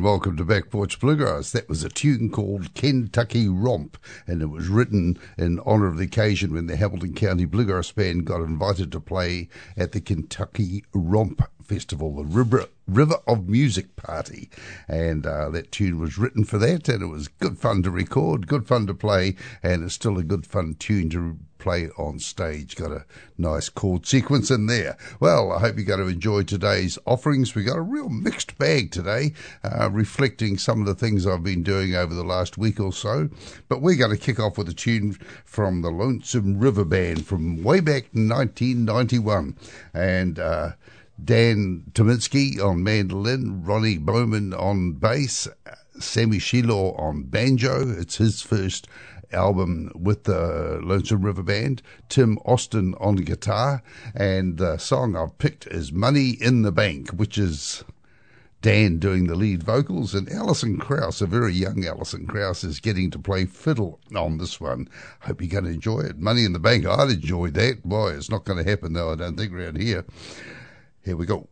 Everyone. Welcome to Back Porch Bluegrass. That was a tune called Kentucky Romp, and it was written in honour of the occasion when the Hamilton County Bluegrass Band got invited to play at the Kentucky Romp Festival, the River, River of Music Party. And uh, that tune was written for that, and it was good fun to record, good fun to play, and it's still a good fun tune to play on stage. Got a nice chord sequence in there. Well, I hope you're going to enjoy today's offerings. We've got a real mixed bag today, uh, reflecting some of the things I've been doing over the last week or so. But we're going to kick off with a tune from the Lonesome River Band from way back 1991. And, uh, Dan Tyminski on mandolin, Ronnie Bowman on bass, Sammy Shelor on banjo. It's his first album with the Lonesome River Band, Tim Austin on guitar, and the song I've picked is Money in the Bank, which is Dan doing the lead vocals, and Alison Krauss, a very young Alison Krauss, is getting to play fiddle on this one. Hope you're going to enjoy it. Money in the Bank, I'd enjoy that. Boy, it's not going to happen though, I don't think, around here. Here we go.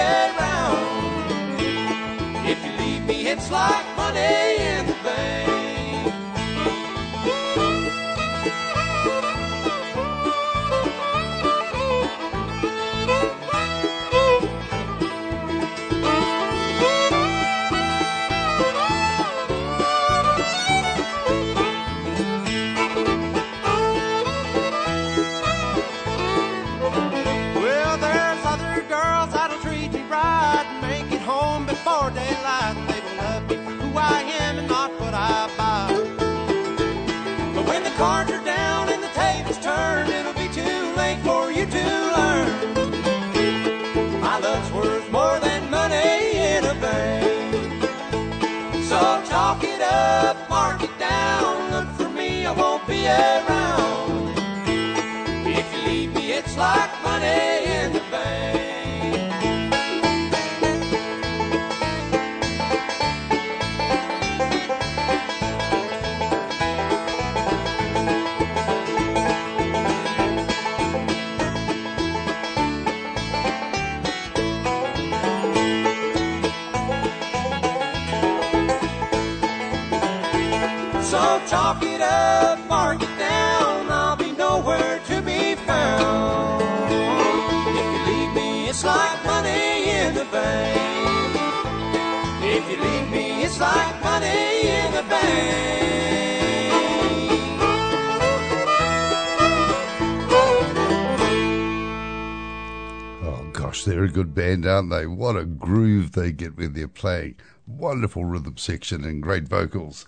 around. If you leave me, it's like money in the bank. If you leave me, it's like money in the bank. So talk it out. They're a good band, aren't they? What a groove they get when they're playing. Wonderful rhythm section and great vocals.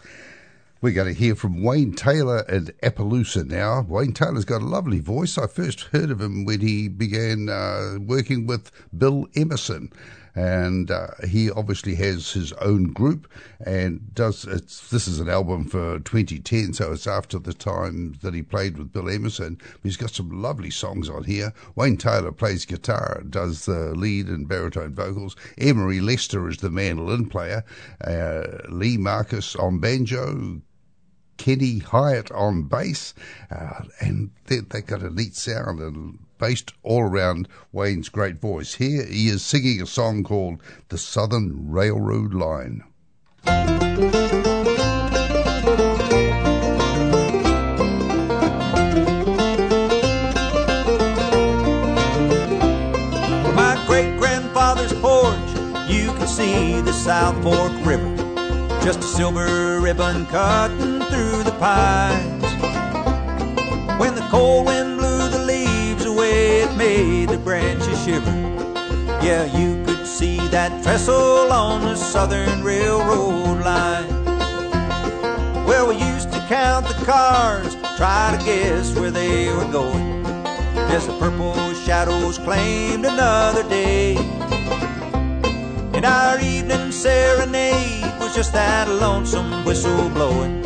We're going to hear from Wayne Taylor and Appaloosa now. Wayne Taylor's got a lovely voice. I first heard of him when he began uh, working with Bill Emerson and uh, he obviously has his own group and does. this is an album for 2010, so it's after the time that he played with Bill Emerson. He's got some lovely songs on here. Wayne Taylor plays guitar, does the lead and baritone vocals. Emory Lester is the mandolin player. Uh, Lee Marcus on banjo. Kenny Hyatt on bass, uh, and they, they got a neat sound and based all around Wayne's great voice. Here he is singing a song called The Southern Railroad Line. my great grandfather's porch, you can see the South Fork River. Just a silver ribbon cutting through the pines. When the cold wind made the branches shiver. Yeah, you could see that trestle on the southern railroad line. Well, we used to count the cars, try to guess where they were going. As the purple shadows claimed another day. And our evening serenade was just that lonesome whistle blowing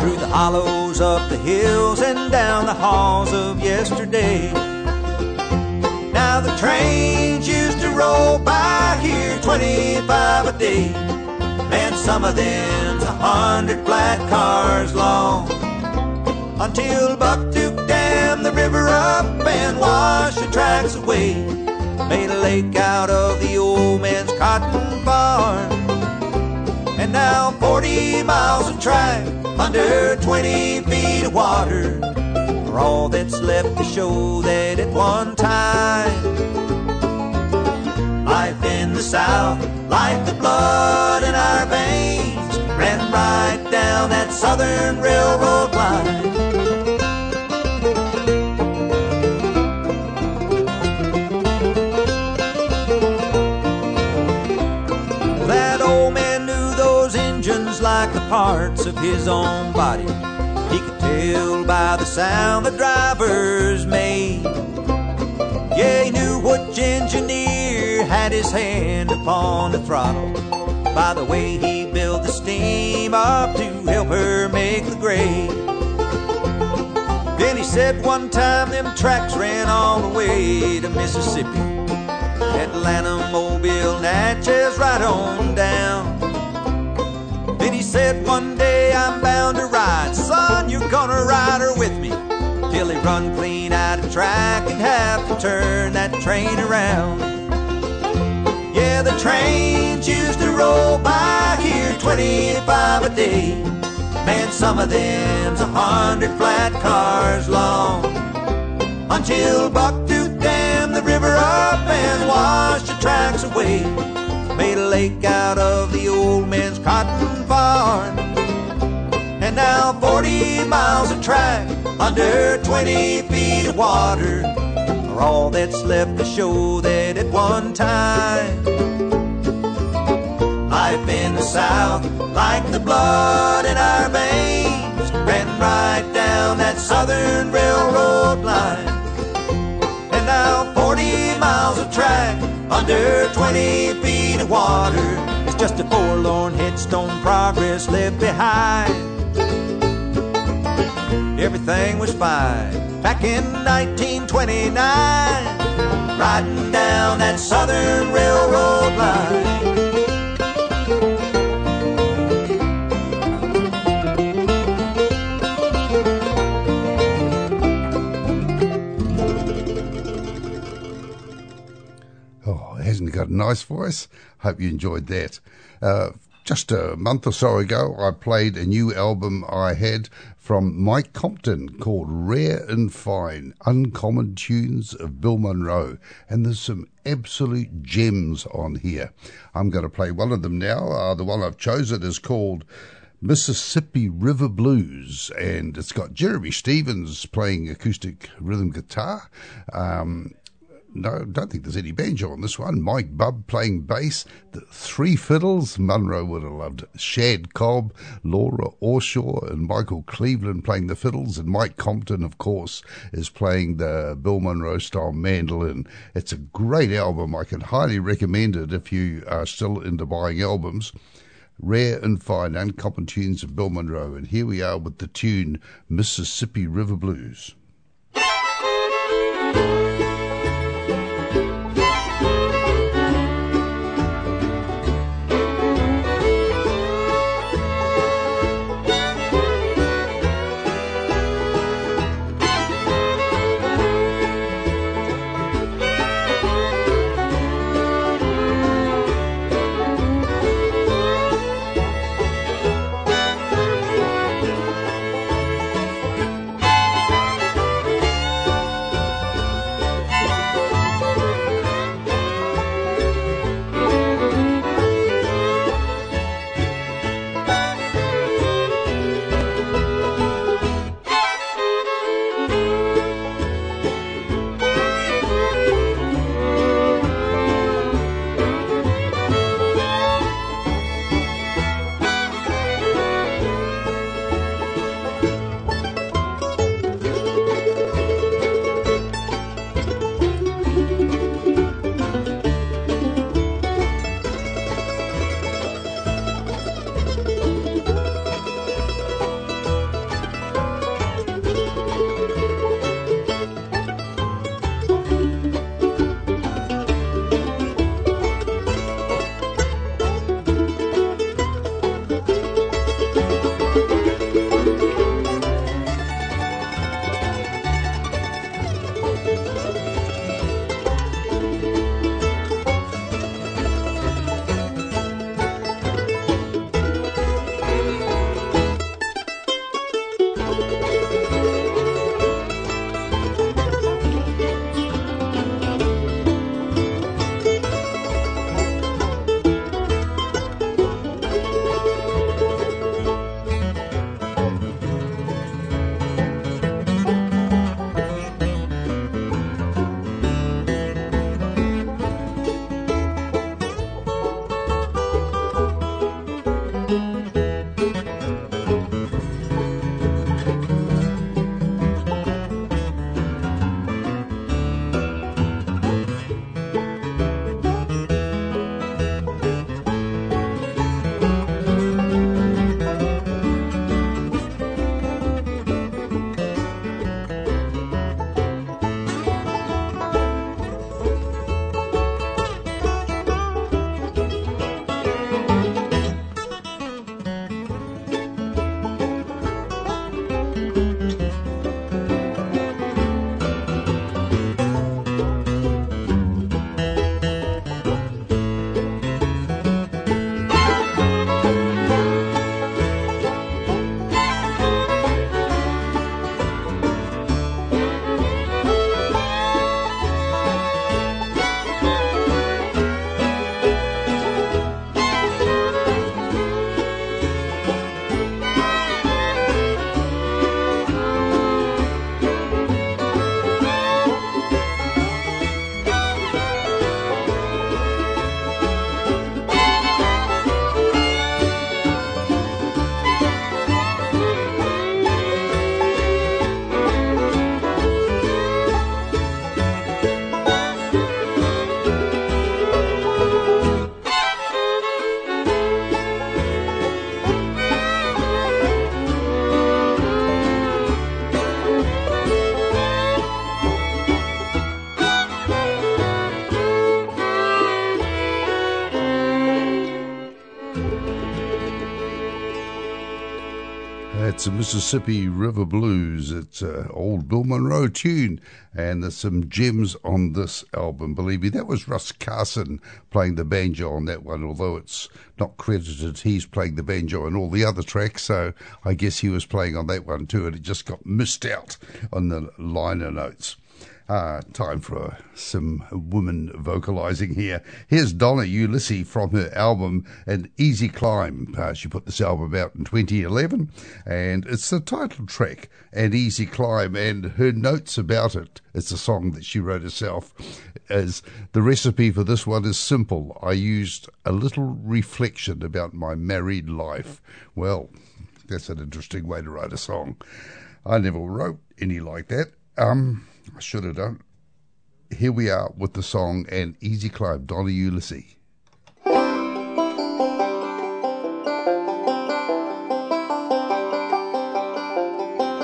through the hollows up the hills and down the halls of yesterday. Now the trains used to roll by here 25 a day. And some of them's a hundred flat cars long. Until Buck Duke dammed the river up and washed the tracks away. Made a lake out of the old man's cotton barn. And now 40 miles of track under 20 feet of water are all that's left to show that at one time life in the South like the blood in our veins ran right down that Southern Railroad line. That old man knew those engines like the parts of his own body. By the sound the drivers made. Yeah, he knew which engineer had his hand upon the throttle by the way he built the steam up to help her make the grade. Then he said one time them tracks ran all the way to Mississippi. Atlanta, Mobile, Natchez, right on down. Then he said one day I'm bound to ride. Gonna ride her with me. Till he run clean out of track and have to turn that train around. Yeah, the trains used to roll by here 25 a day. Man, some of them's a hundred flat cars long. Until Buck Duke Dam the river up and washed the tracks away. Made a lake out of the old man's cotton farm. Now 40 miles of track under 20 feet of water are all that's left to show that at one time life in the South, like the blood in our veins, ran right down that Southern Railroad line. And now 40 miles of track under 20 feet of water is just a forlorn headstone progress left behind. Everything was fine back in 1929, riding down that Southern Railroad line. Oh, hasn't got a nice voice? Hope you enjoyed that. Uh, just a month or so ago, I played a new album I had from Mike Compton called Rare and Fine Uncommon Tunes of Bill Monroe. And there's some absolute gems on here. I'm going to play one of them now. Uh, the one I've chosen is called Mississippi River Blues, and it's got Jeremy Stevens playing acoustic rhythm guitar. Um, no, don't think there's any banjo on this one. Mike Bub playing bass, the three fiddles. Monroe would have loved Shad Cobb, Laura Orshaw, and Michael Cleveland playing the fiddles, and Mike Compton, of course, is playing the Bill Monroe style mandolin. It's a great album. I can highly recommend it if you are still into buying albums. Rare and fine, uncommon tunes of Bill Monroe, and here we are with the tune Mississippi River Blues. That's a Mississippi River Blues. It's an old Bill Monroe tune, and there's some gems on this album. Believe me, that was Russ Carson playing the banjo on that one, although it's not credited. He's playing the banjo on all the other tracks, so I guess he was playing on that one too, and it just got missed out on the liner notes. Uh, time for uh, some woman vocalizing here. Here's Donna Ulisse from her album An Easy Climb. Uh, she put this album out in 2011, and it's the title track, An Easy Climb, and her notes about it. It's a song that she wrote herself. As the recipe for this one is simple. I used a little reflection about my married life. Well, that's an interesting way to write a song. I never wrote any like that. Um, I should have done. Here we are with the song and Easy Climb, Donna Ulisse.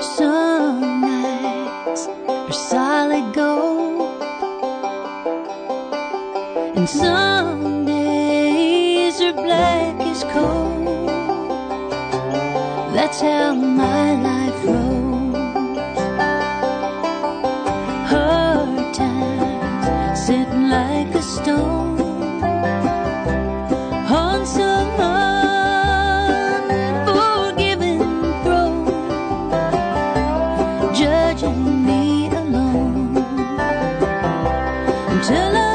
Some nights are solid gold, and some days are black as coal. That's how my life until I'm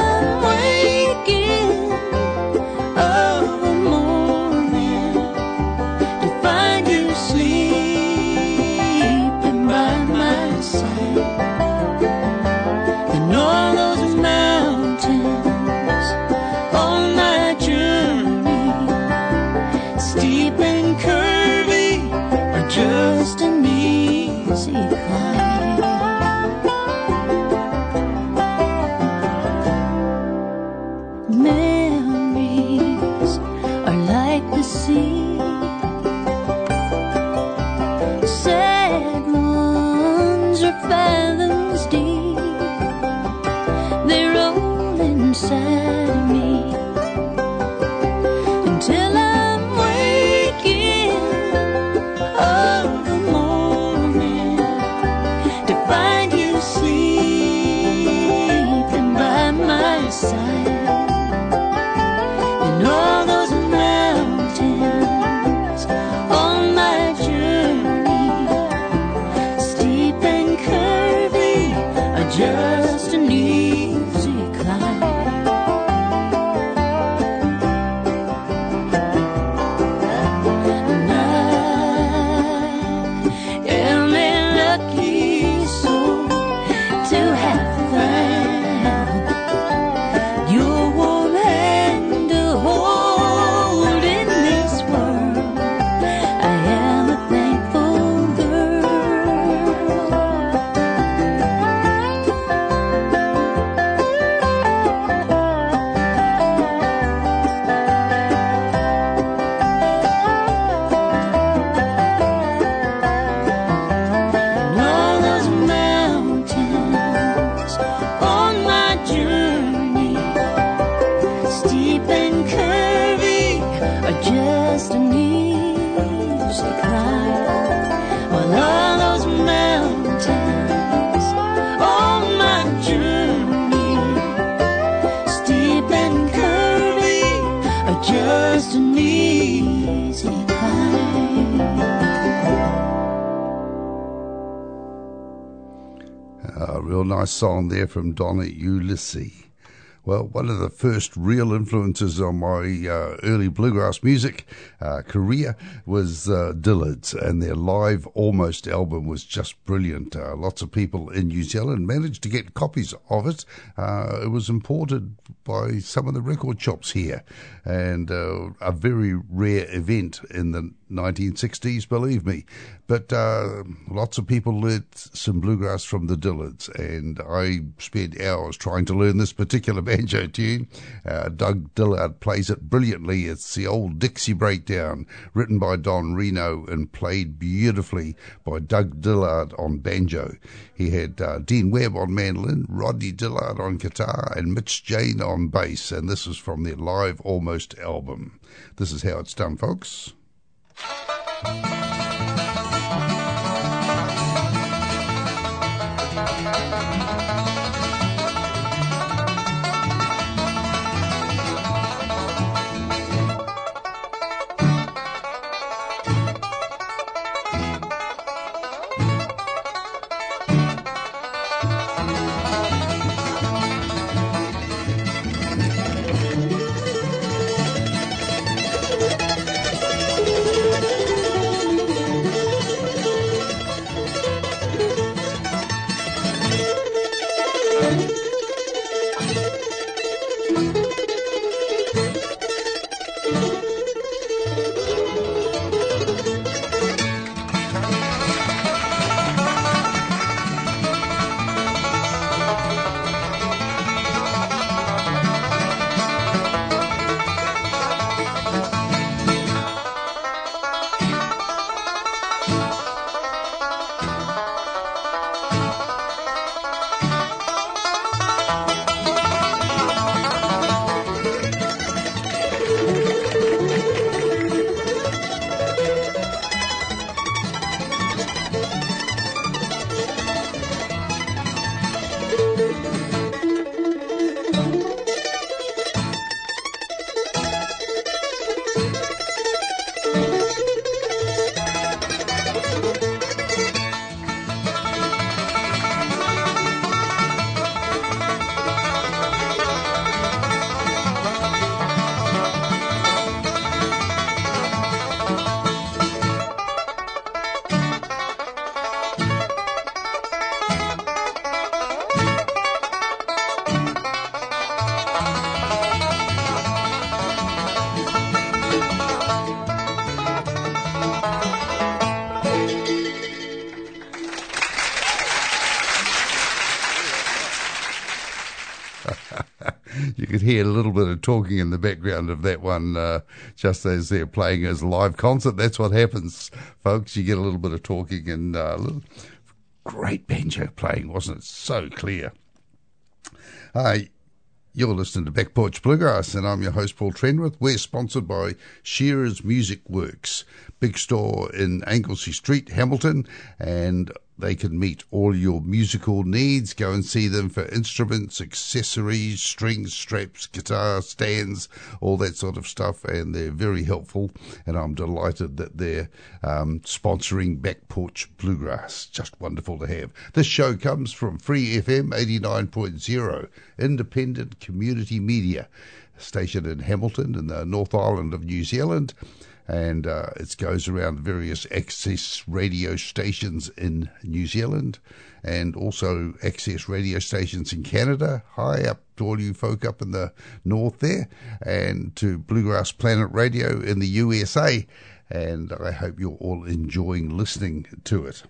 song there from Donna Ulisse. Well, one of the first real influences on my uh, early bluegrass music uh, career was uh, Dillard's, and their live almost album was just brilliant. Uh, lots of people in New Zealand managed to get copies of it. Uh, it was imported by some of the record shops here, and uh, a very rare event in the 1960s, believe me. But uh, lots of people learnt some bluegrass from the Dillards, and I spent hours trying to learn this particular banjo tune. Doug Dillard plays it brilliantly. It's the old Dixie breakdown, written by Don Reno and played beautifully by Doug Dillard on banjo. He had uh, Dean Webb on mandolin, Rodney Dillard on guitar, and Mitch Jayne on bass, and this is from their live almost album. This is how it's done, folks. you could hear a little bit of talking in the background of that one, uh, just as they're playing as a live concert. That's what happens, folks. You get a little bit of talking and uh, little, great banjo playing, wasn't it? So clear. Uh, you're listening to Back Porch Bluegrass, and I'm your host, Paul Trenwith. We're sponsored by Shearer's Music Works, big store in Anglesea Street, Hamilton, and they can meet all your musical needs. Go and see them for instruments, accessories, strings, straps, guitar stands, all that sort of stuff. And they're very helpful. And I'm delighted that they're um, sponsoring Back Porch Bluegrass. Just wonderful to have. This show comes from Free FM 89.0, independent community media station in Hamilton in the North Island of New Zealand and uh, it goes around various access radio stations in New Zealand and also access radio stations in Canada, high up to all you folk up in the north there, and to Bluegrass Planet Radio in the USA. And I hope you're all enjoying listening to it.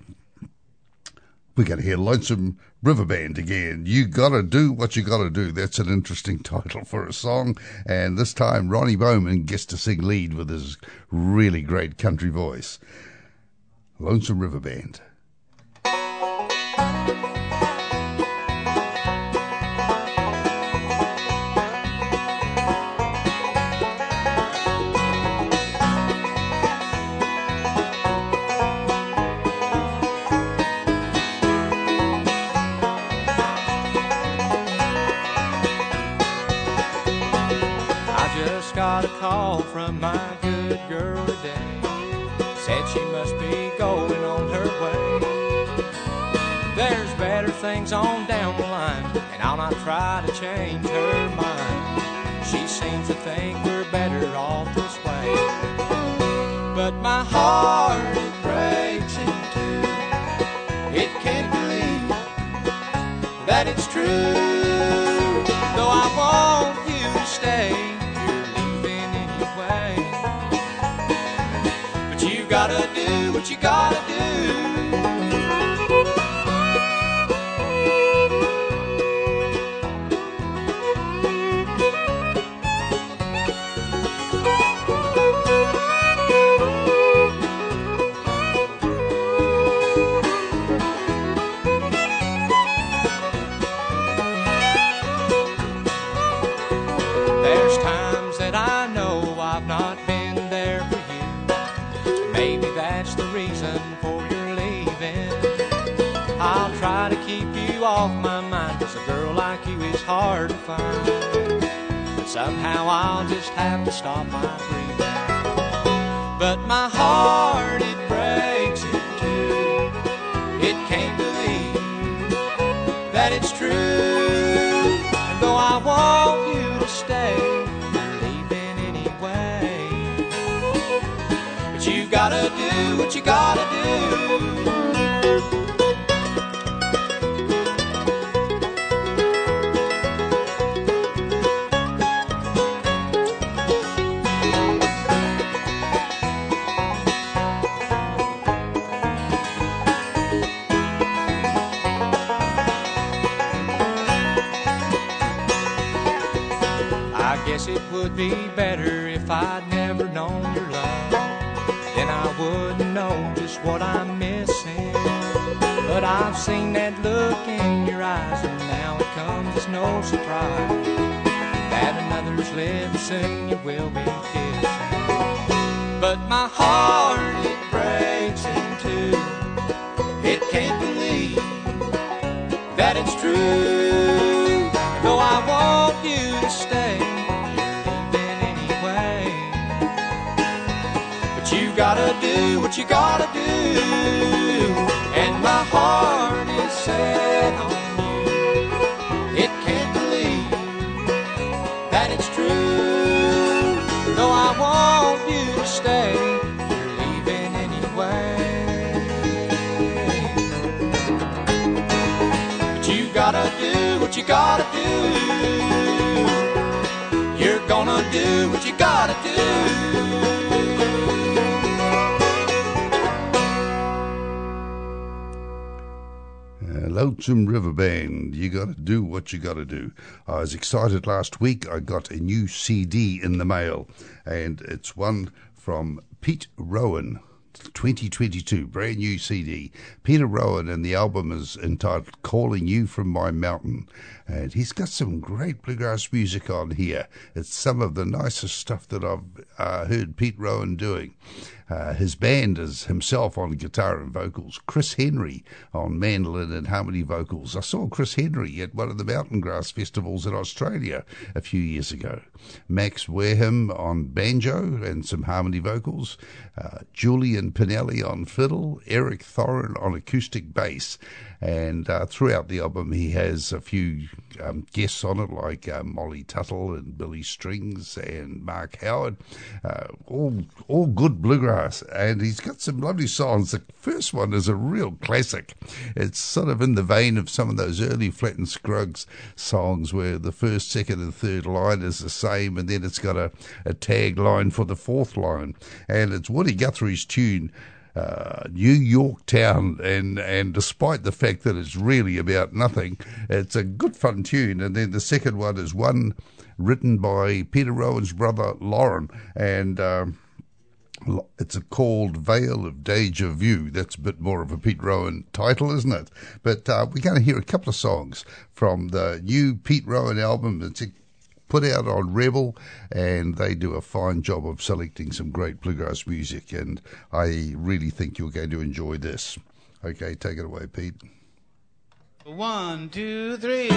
We're going to hear Lonesome River Band again. You gotta do what you gotta do. That's an interesting title for a song. And this time, Ronnie Bowman gets to sing lead with his really great country voice. Lonesome River just got a call from my good girl today. Said she must be going on her way. There's better things on down the line, and I'll not try to change her mind. She seems to think we're better off this way. But my heart it breaks in two. It can't believe that it's true. What you gotta do. Is hard to find. But somehow I'll just have to stop my breathing. But my heart, it breaks in two. It can't believe that it's true. And though I want you to stay, you're leaving anyway. But you gotta do what you gotta do. Guess it would be better if I'd never known your love. Then I wouldn't know just what I'm missing. But I've seen that look in your eyes, and now it comes as no surprise that another's lips soon you will be kissing. But my heart it breaks in two. It can't believe that it's true. Do what you gotta do. And my heart is set on you. It can't believe that it's true. Though I want you to stay, you're leaving anyway. But you gotta do what you gotta do. You're gonna do what you gotta do. Lonesome River Band. You got to do what you got to do. I was excited last week. I got a new CD in the mail, and it's one from Pete Rowan. 2022, brand new CD. Peter Rowan, and the album is entitled Calling You From My Mountain. And he's got some great bluegrass music on here. It's some of the nicest stuff that I've uh, heard Pete Rowan doing. Uh, his band is himself on guitar and vocals, Chris Henry on mandolin and harmony vocals. I saw Chris Henry at one of the mountain grass festivals in Australia a few years ago. Max Wareham on banjo and some harmony vocals, uh, Julian Pinelli on fiddle, Eric Thorin on acoustic bass. And uh, throughout the album, he has a few um, guests on it, like uh, Molly Tuttle and Billy Strings and Mark Howard. Uh, all all good bluegrass, and he's got some lovely songs. The first one is a real classic. It's sort of in the vein of some of those early Flatt and Scruggs songs, where the first, second, and third line is the same, and then it's got a, a tag line for the fourth line, and it's Woody Guthrie's tune uh, New York town, and and despite the fact that it's really about nothing, it's a good fun tune. And then the second one is one written by Peter Rowan's brother Lorin, and. Um, it's a called Veil of Deja Vu. That's a bit more of a Pete Rowan title, isn't it? But uh, we're going to hear a couple of songs from the new Pete Rowan album. It's put out on Rebel, and they do a fine job of selecting some great bluegrass music, and I really think you're going to enjoy this. Okay, take it away, Pete. One, two, three.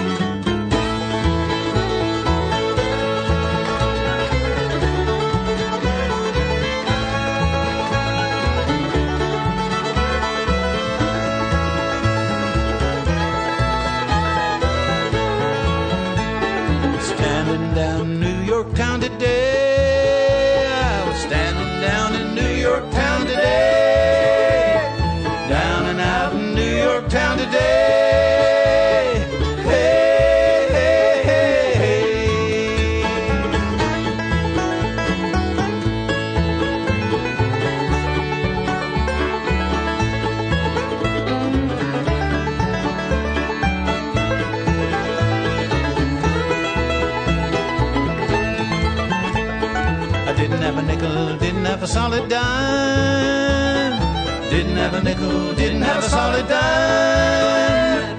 Have a nickel, didn't have a solid dime.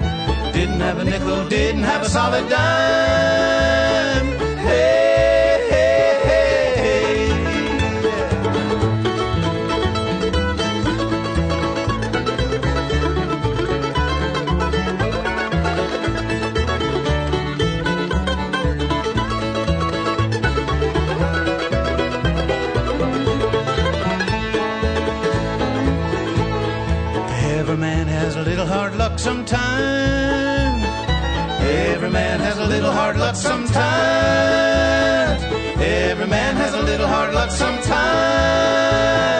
Didn't have a nickel, didn't have a solid dime. Hard luck sometimes. Every man has a little hard luck sometimes.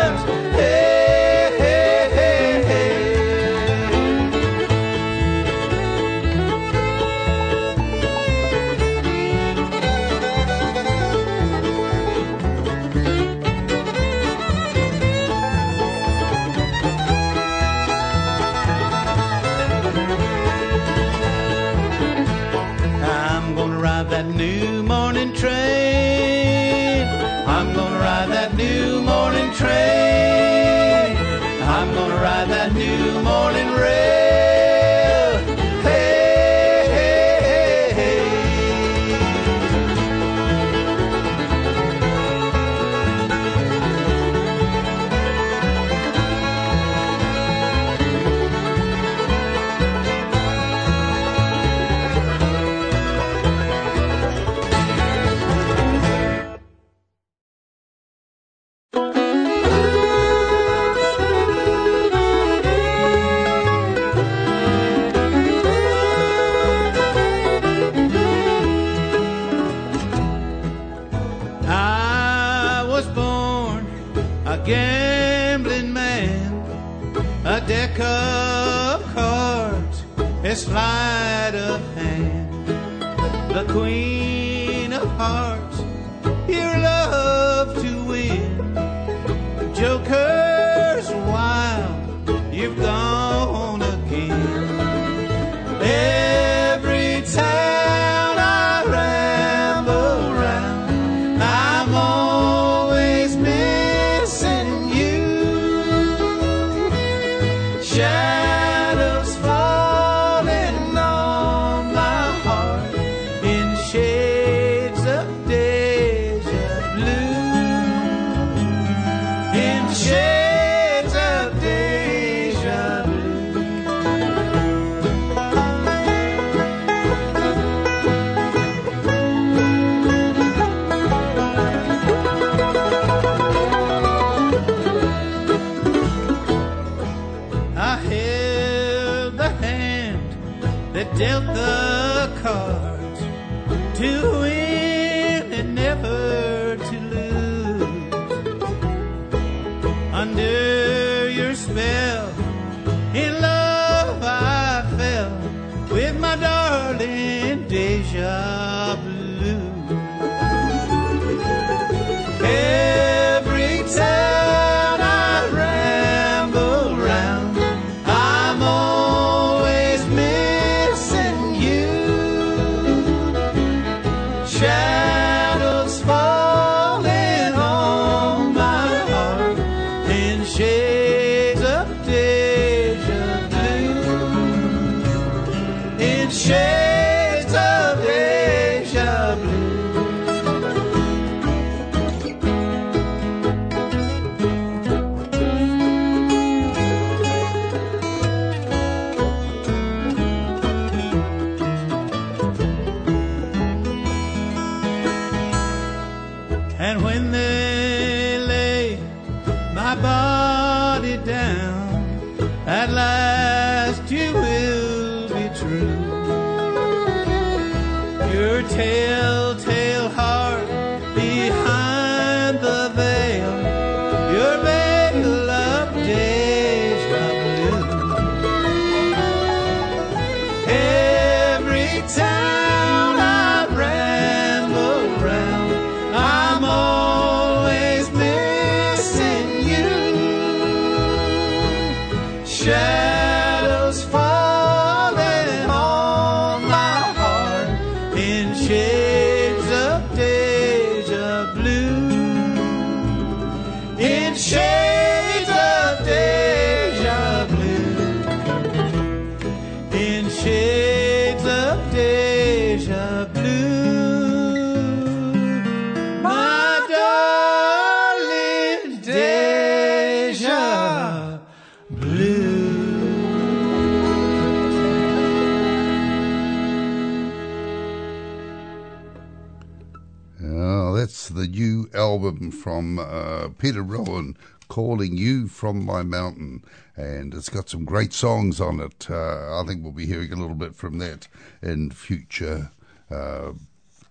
Album from uh, Peter Rowan, Calling You From My Mountain. And it's got some great songs on it. Uh, I think we'll be hearing a little bit from that in future uh,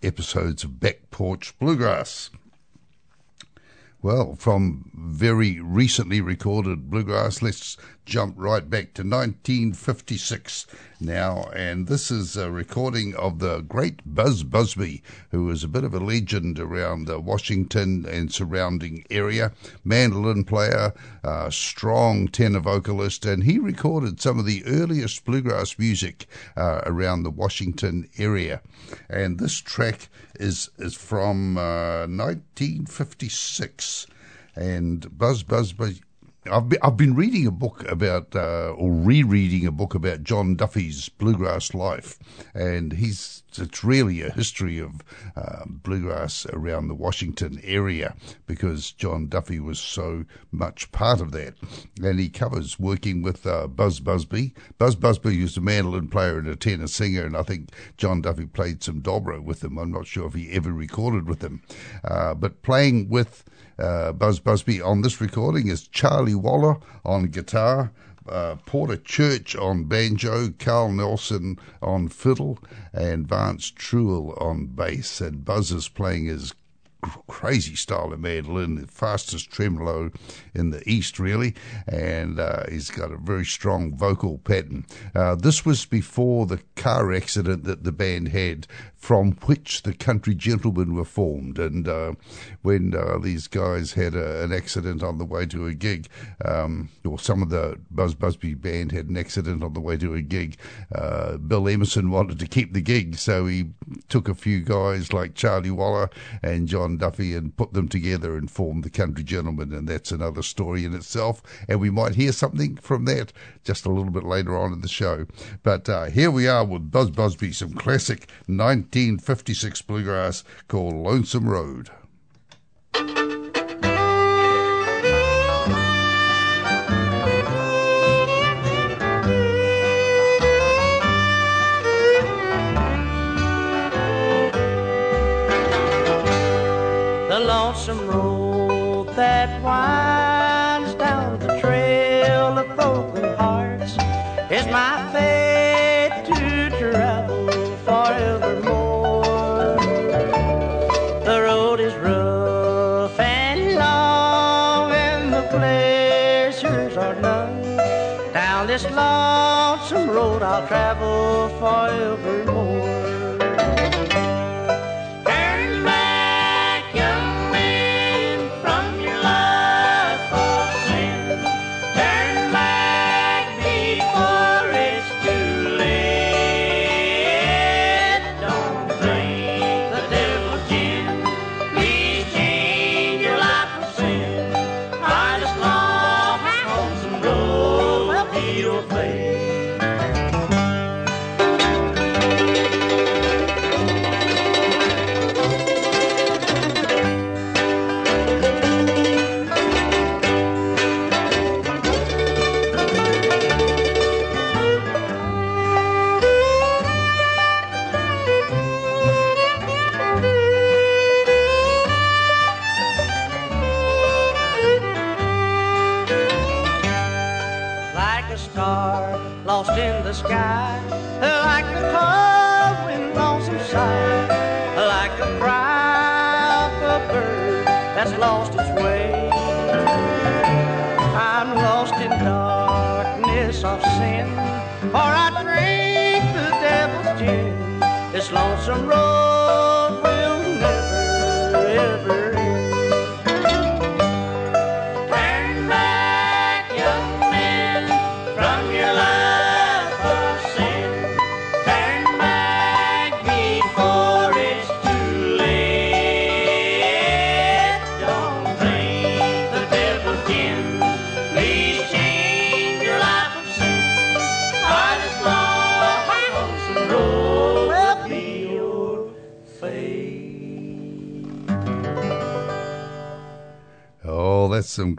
episodes of Back Porch Bluegrass. Well, from very recently recorded bluegrass, let's jump right back to 1956 now. And this is a recording of the great Buzz Busby, who was a bit of a legend around uh, Washington and surrounding area. Mandolin player, uh, strong tenor vocalist, and he recorded some of the earliest bluegrass music uh, around the Washington area. And this track is, is from uh, 1956 and Buzz Busby. I've been, I've been reading a book about, uh, or rereading a book about John Duffy's bluegrass life, and he's it's really a history of uh, bluegrass around the Washington area because John Duffy was so much part of that, and he covers working with uh, Buzz Busby. Buzz Busby was a mandolin player and a tenor singer, and I think John Duffy played some dobro with him. I'm not sure if he ever recorded with him, uh, but playing with uh, Buzz Busby on this recording is Charlie Waller on guitar, uh, Porter Church on banjo, Carl Nelson on fiddle, and Vance Truel on bass. And Buzz is playing his crazy style of mandolin, the fastest tremolo in the East, really, and uh, he's got a very strong vocal pattern. Uh, this was before the car accident that the band had, from which the Country Gentlemen were formed. And uh, when uh, these guys had a, an accident on the way to a gig, um, or some of the Buzz Busby band had an accident on the way to a gig, uh, Bill Emerson wanted to keep the gig, so he took a few guys like Charlie Waller and John Duffy and put them together and formed the Country Gentlemen, and that's another story in itself. And we might hear something from that just a little bit later on in the show. But uh, here we are with Buzz Busby, some classic 1956 bluegrass called Lonesome Road. I'll travel forevermore.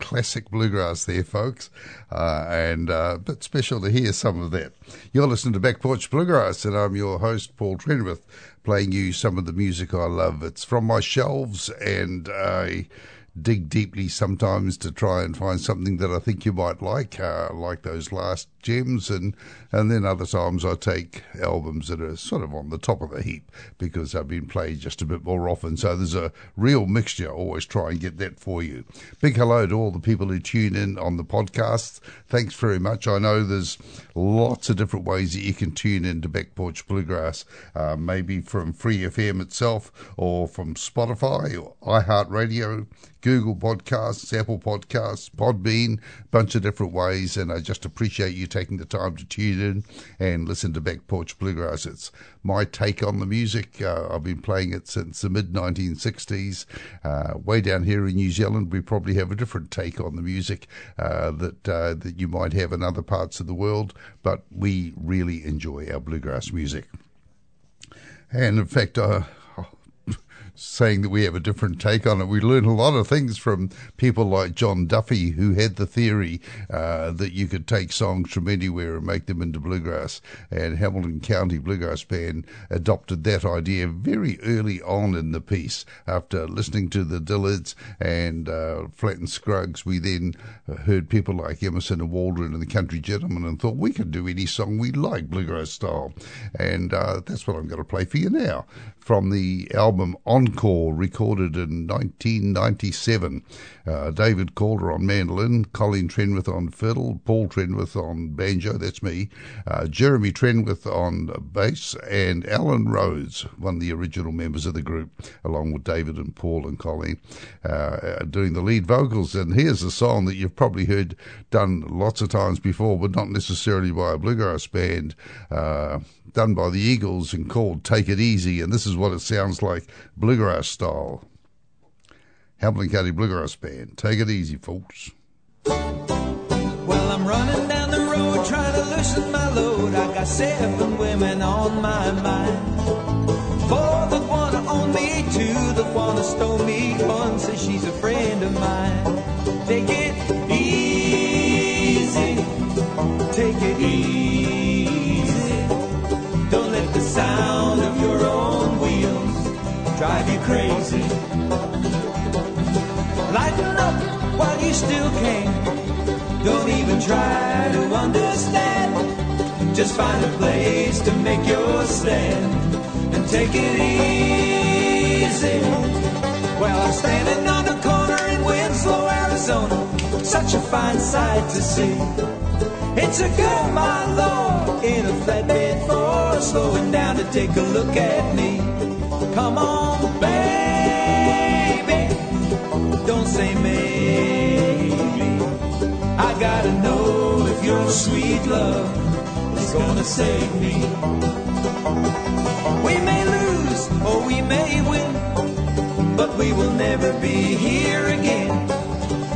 Classic bluegrass there, folks. Uh, and uh, a bit special to hear some of that. You're listening to Back Porch Bluegrass, and I'm your host, Paul Trenwith, playing you some of the music I love. It's from my shelves, and I dig deeply sometimes to try and find something that I think you might like, uh, like those last gems, and and then other times I take albums that are sort of on the top of the heap because they've been played just a bit more often. So there's a real mixture. I Always try and get that for you. Big hello to all the people who tune in on the podcast. Thanks very much. I know there's lots of different ways that you can tune in to Back Porch Bluegrass, uh, maybe from Free FM itself or from Spotify or iHeartRadio. Google Podcasts, Apple Podcasts, Podbean, bunch of different ways, and I just appreciate you taking the time to tune in and listen to Back Porch Bluegrass. It's my take on the music. Uh, I've been playing it since the mid 1960s. Uh, way down here in New Zealand, we probably have a different take on the music uh, that uh, that you might have in other parts of the world, but we really enjoy our bluegrass music. And in fact, uh, saying that we have a different take on it. We learn a lot of things from people like John Duffy, who had the theory uh, that you could take songs from anywhere and make them into bluegrass. And Hamilton County Bluegrass Band adopted that idea very early on in the piece. After listening to the Dillards and uh, Flatt and Scruggs, we then heard people like Emerson and Waldron and the Country Gentlemen and thought we could do any song we like, bluegrass style. And uh, that's what I'm going to play for you now from the album Encore, recorded in 1997. Uh, David Calder on mandolin, Colin Trenwith on fiddle, Paul Trenwith on banjo, that's me, uh, Jeremy Trenwith on bass, and Alan Rhodes, one of the original members of the group, along with David and Paul and Colin, uh, doing the lead vocals. And here's a song that you've probably heard done lots of times before, but not necessarily by a bluegrass band. Uh, done by the Eagles and called Take It Easy, and this is what it sounds like bluegrass style. Hamilton County Bluegrass Band. Take it easy, folks. Well, I'm running down the road trying to loosen my load. I got seven women on my mind. You still can. Don't even try to understand. Just find a place to make your stand and take it easy. Well, I'm standing on the corner in Winslow, Arizona. Such a fine sight to see. It's a girl, my lord, in a flatbed Ford, slowing down to take a look at me. Come on, baby, don't say gotta know if your sweet love is gonna save me. We may lose or we may win, but we will never be here again.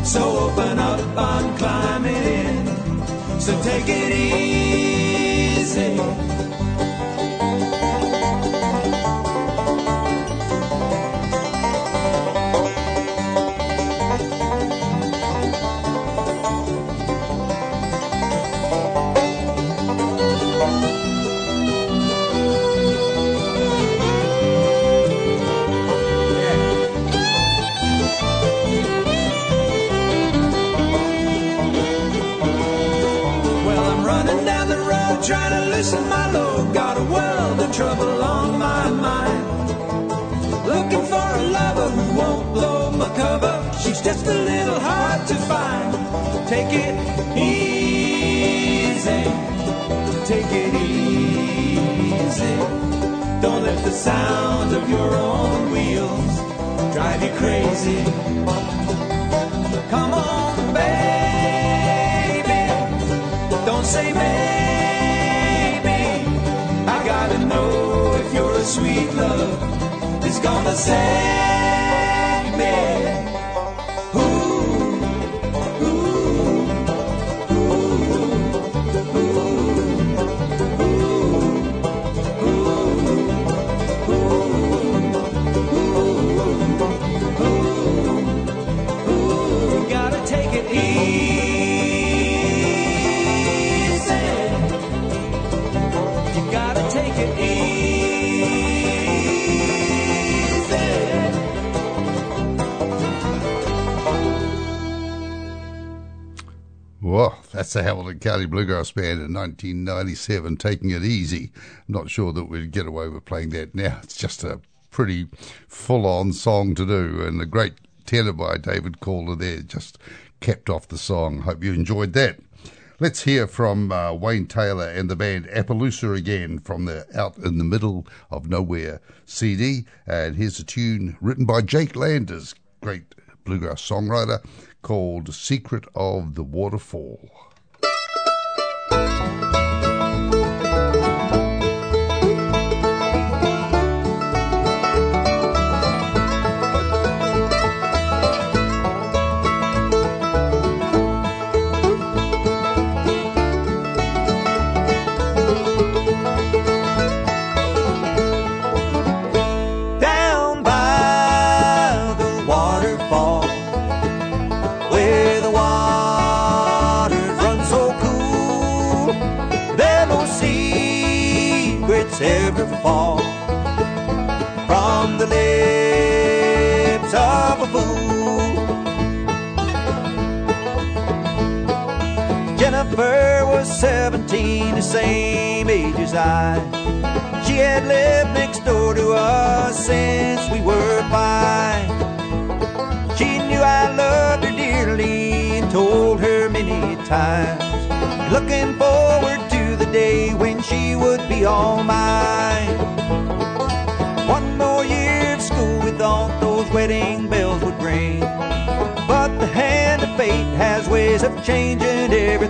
So open up, I'm climbing in. So take it easy. Trying to loosen my load. Got a world of trouble on my mind. Looking for a lover who won't blow my cover. She's just a little hard to find. Take it easy. Take it easy. Don't let the sound of your own wheels drive you crazy. Come on, baby. Don't say maybe. Sweet love is gonna save me. That's the Hamilton County Bluegrass Band in 1997, taking it easy. Not sure that we'd get away with playing that now. It's just a pretty full on song to do, and a great tenor by David Calder there just capped off the song. Hope you enjoyed that. Let's hear from uh, Wayne Taylor and the band Appaloosa again from the Out in the Middle of Nowhere CD. And here's a tune written by Jake Landers, great bluegrass songwriter, called Secret of the Waterfall. 17 the same age as I she had lived next door to us since we were five. She knew I loved her dearly and told her many times. Looking forward to the day when she would be all mine. One more year of school, we thought those wedding bells would ring. But the hand of fate has ways of changing everything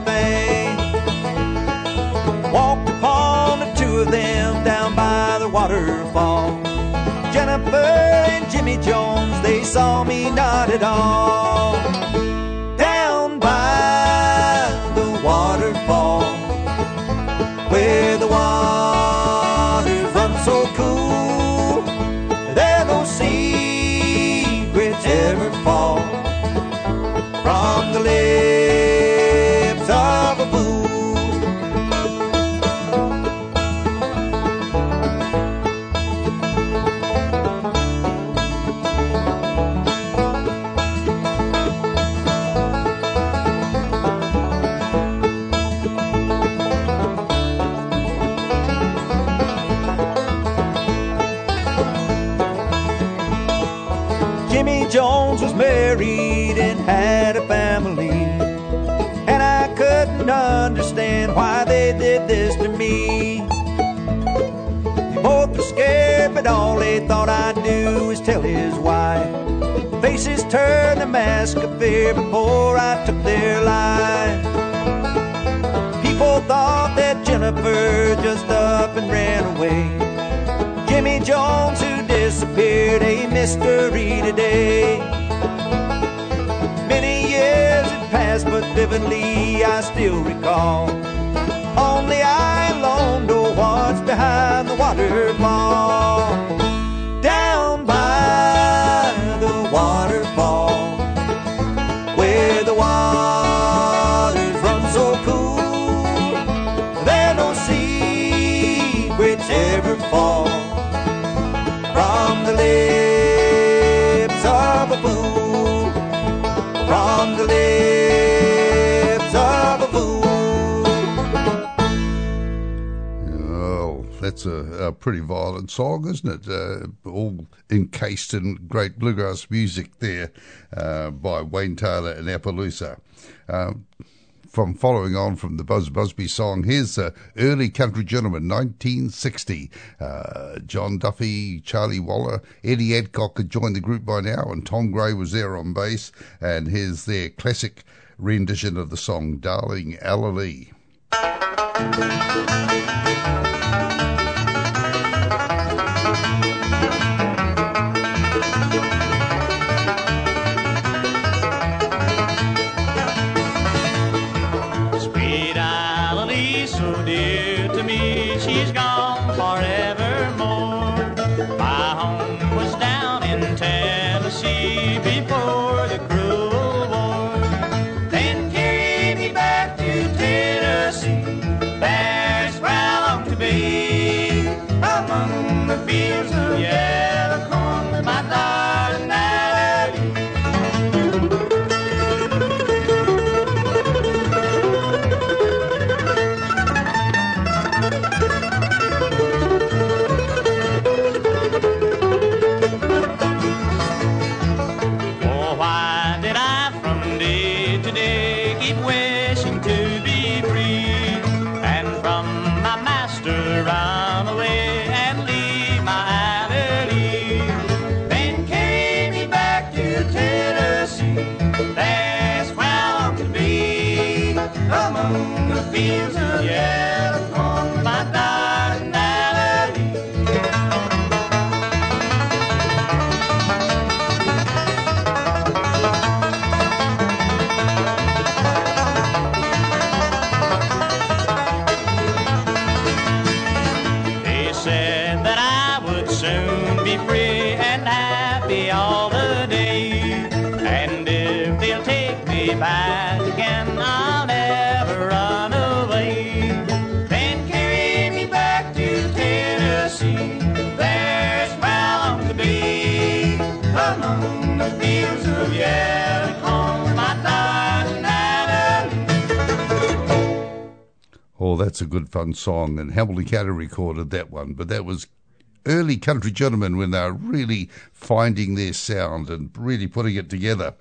Jennifer and Jimmy Jones, they saw me not at all. Jones was married and had a family. And I couldn't understand why they did this to me. They both were scared, but all they thought I'd do is tell his wife. Faces turned the mask of fear before I took their life. People thought that Jennifer just up and ran disappeared, a mystery today. Many years had passed, but vividly I still recall. Only I alone know what's behind the waterfall. A, a pretty violent song, isn't it? Uh, all encased in great bluegrass music there uh, by Wayne Taylor and Appaloosa. Um, from following on from the Buzz Busby song, here's uh, Early Country Gentleman, 1960. Uh, John Duffy, Charlie Waller, Eddie Adcock had joined the group by now, and Tom Gray was there on bass. And here's their classic rendition of the song, Darling Alalee. That's a good fun song, and Hamilton County recorded that one. But that was early country gentlemen when they were really finding their sound and really putting it together.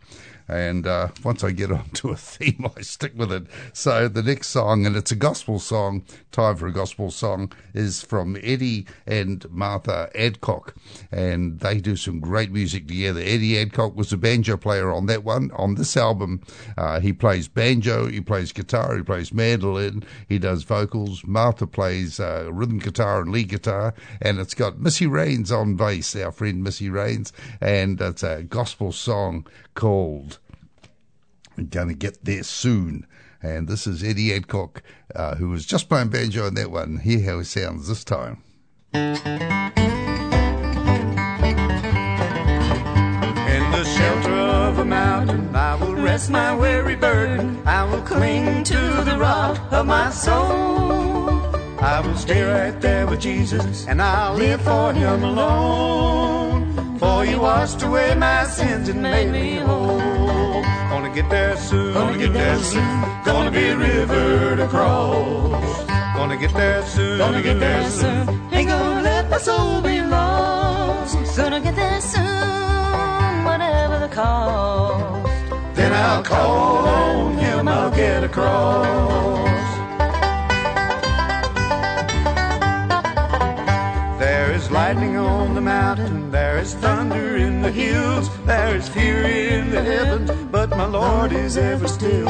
And uh, once I get onto a theme, I stick with it. So the next song, and it's a gospel song, time for a gospel song, is from Eddie and Martha Adcock. And they do some great music together. Eddie Adcock was a banjo player on that one. On this album, uh, he plays banjo, he plays guitar, he plays mandolin, he does vocals. Martha plays uh, rhythm guitar and lead guitar. And it's got Missy Raines on bass, our friend Missy Raines. And it's a gospel song called going to get there soon. And this is Eddie Adcock, uh, who was just playing banjo on that one. Hear how it sounds this time. In the shelter of a mountain, I will rest my weary burden. I will cling to the rock of my soul. I will stay right there with Jesus, and I'll live for Him alone. For you washed away my sins and made me whole. Gonna get there soon. Gonna get there soon. Gonna be a river to cross. Gonna get there soon. Gonna get there soon. Ain't gonna let my soul be lost. Gonna get there soon, whatever the cost. Then I'll call on Him. I'll get across. Is fury in the heavens, but my Lord is ever still.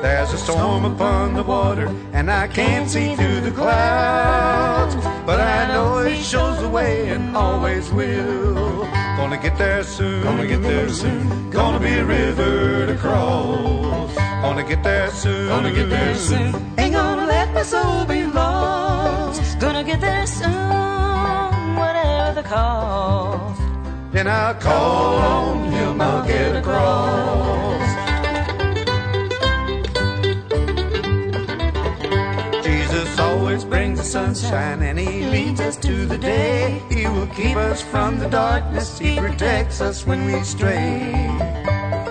There's a storm upon the water, and I can't see through the clouds. But I know He shows the way and always will. Gonna get there soon, gonna get there soon. Gonna be a river to cross. Gonna get there soon, gonna get there soon. Ain't gonna let my soul be lost. Gonna get there soon, whatever the cost. Then I'll call on Him, I'll get across. Jesus always brings the sunshine and he leads us to the day. He will keep us from the darkness. He protects us when we stray.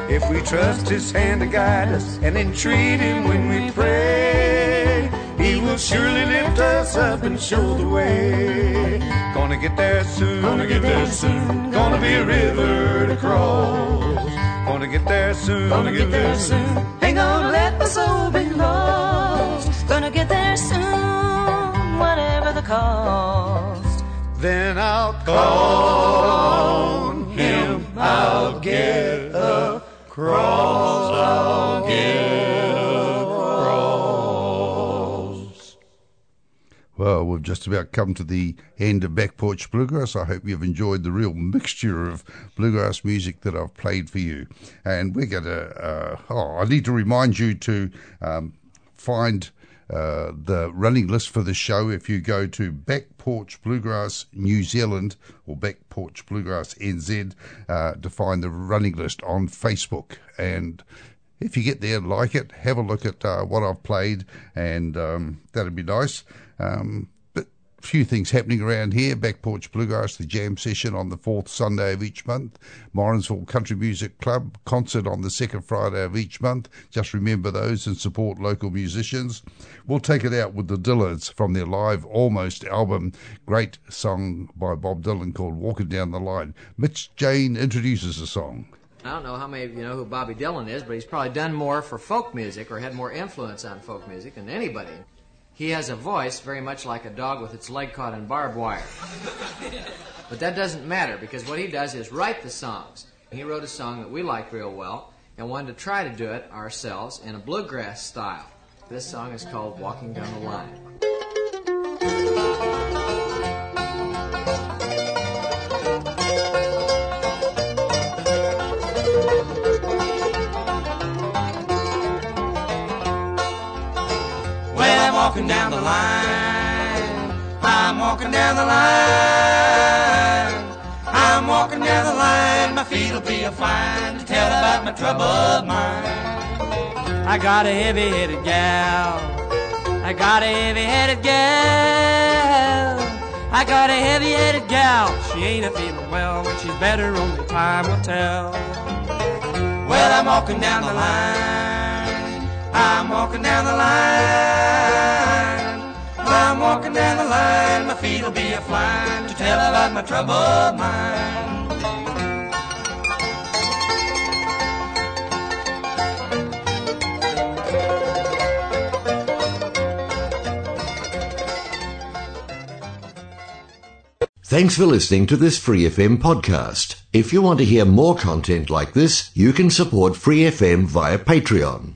If we trust his hand to guide us and entreat him when we pray, surely lift us up and show the way. Gonna get there soon. Gonna get there soon. Gonna be a river to cross. Gonna get there soon. Gonna get there soon. Ain't gonna let my soul be lost. Gonna get there soon, whatever the cost. Then I'll call on him. I'll get across. I'll get Well, we've just about come to the end of Back Porch Bluegrass. I hope you've enjoyed the real mixture of bluegrass music that I've played for you. And we're going to, uh, oh, I need to remind you to um, find uh, the running list for the show if you go to Back Porch Bluegrass New Zealand or Back Porch Bluegrass NZ uh, to find the running list on Facebook. And if you get there, like it, have a look at uh, what I've played, and um, that'd be nice. Um, but a few things happening around here. Back Porch Bluegrass, the jam session on the fourth Sunday of each month. Morrinsville Country Music Club concert on the second Friday of each month. Just remember those and support local musicians. We'll take it out with the Dillards from their live Almost album. Great song by Bob Dylan called Walking Down the Line. Mitch Jayne introduces the song. I don't know how many of you know who Bobby Dylan is, but he's probably done more for folk music or had more influence on folk music than anybody. He has a voice very much like a dog with its leg caught in barbed wire. but that doesn't matter because what he does is write the songs. He wrote a song that we like real well and wanted to try to do it ourselves in a bluegrass style. This song is called Walking Down the Line. Walking down the line. I'm walking down the line. My feet'll be a fine to tell about my troubled mind. I got a heavy-headed gal. I got a heavy-headed gal. I got a heavy-headed gal. She ain't a feeling well. When she's better, only time will tell. Well, I'm walking down the line. I'm walking down the line. Walking down the line. My feet'll be a flying to tell about my troubled mind. Thanks for listening to this Free FM podcast. If you want to hear more content like this, you can support Free FM via Patreon.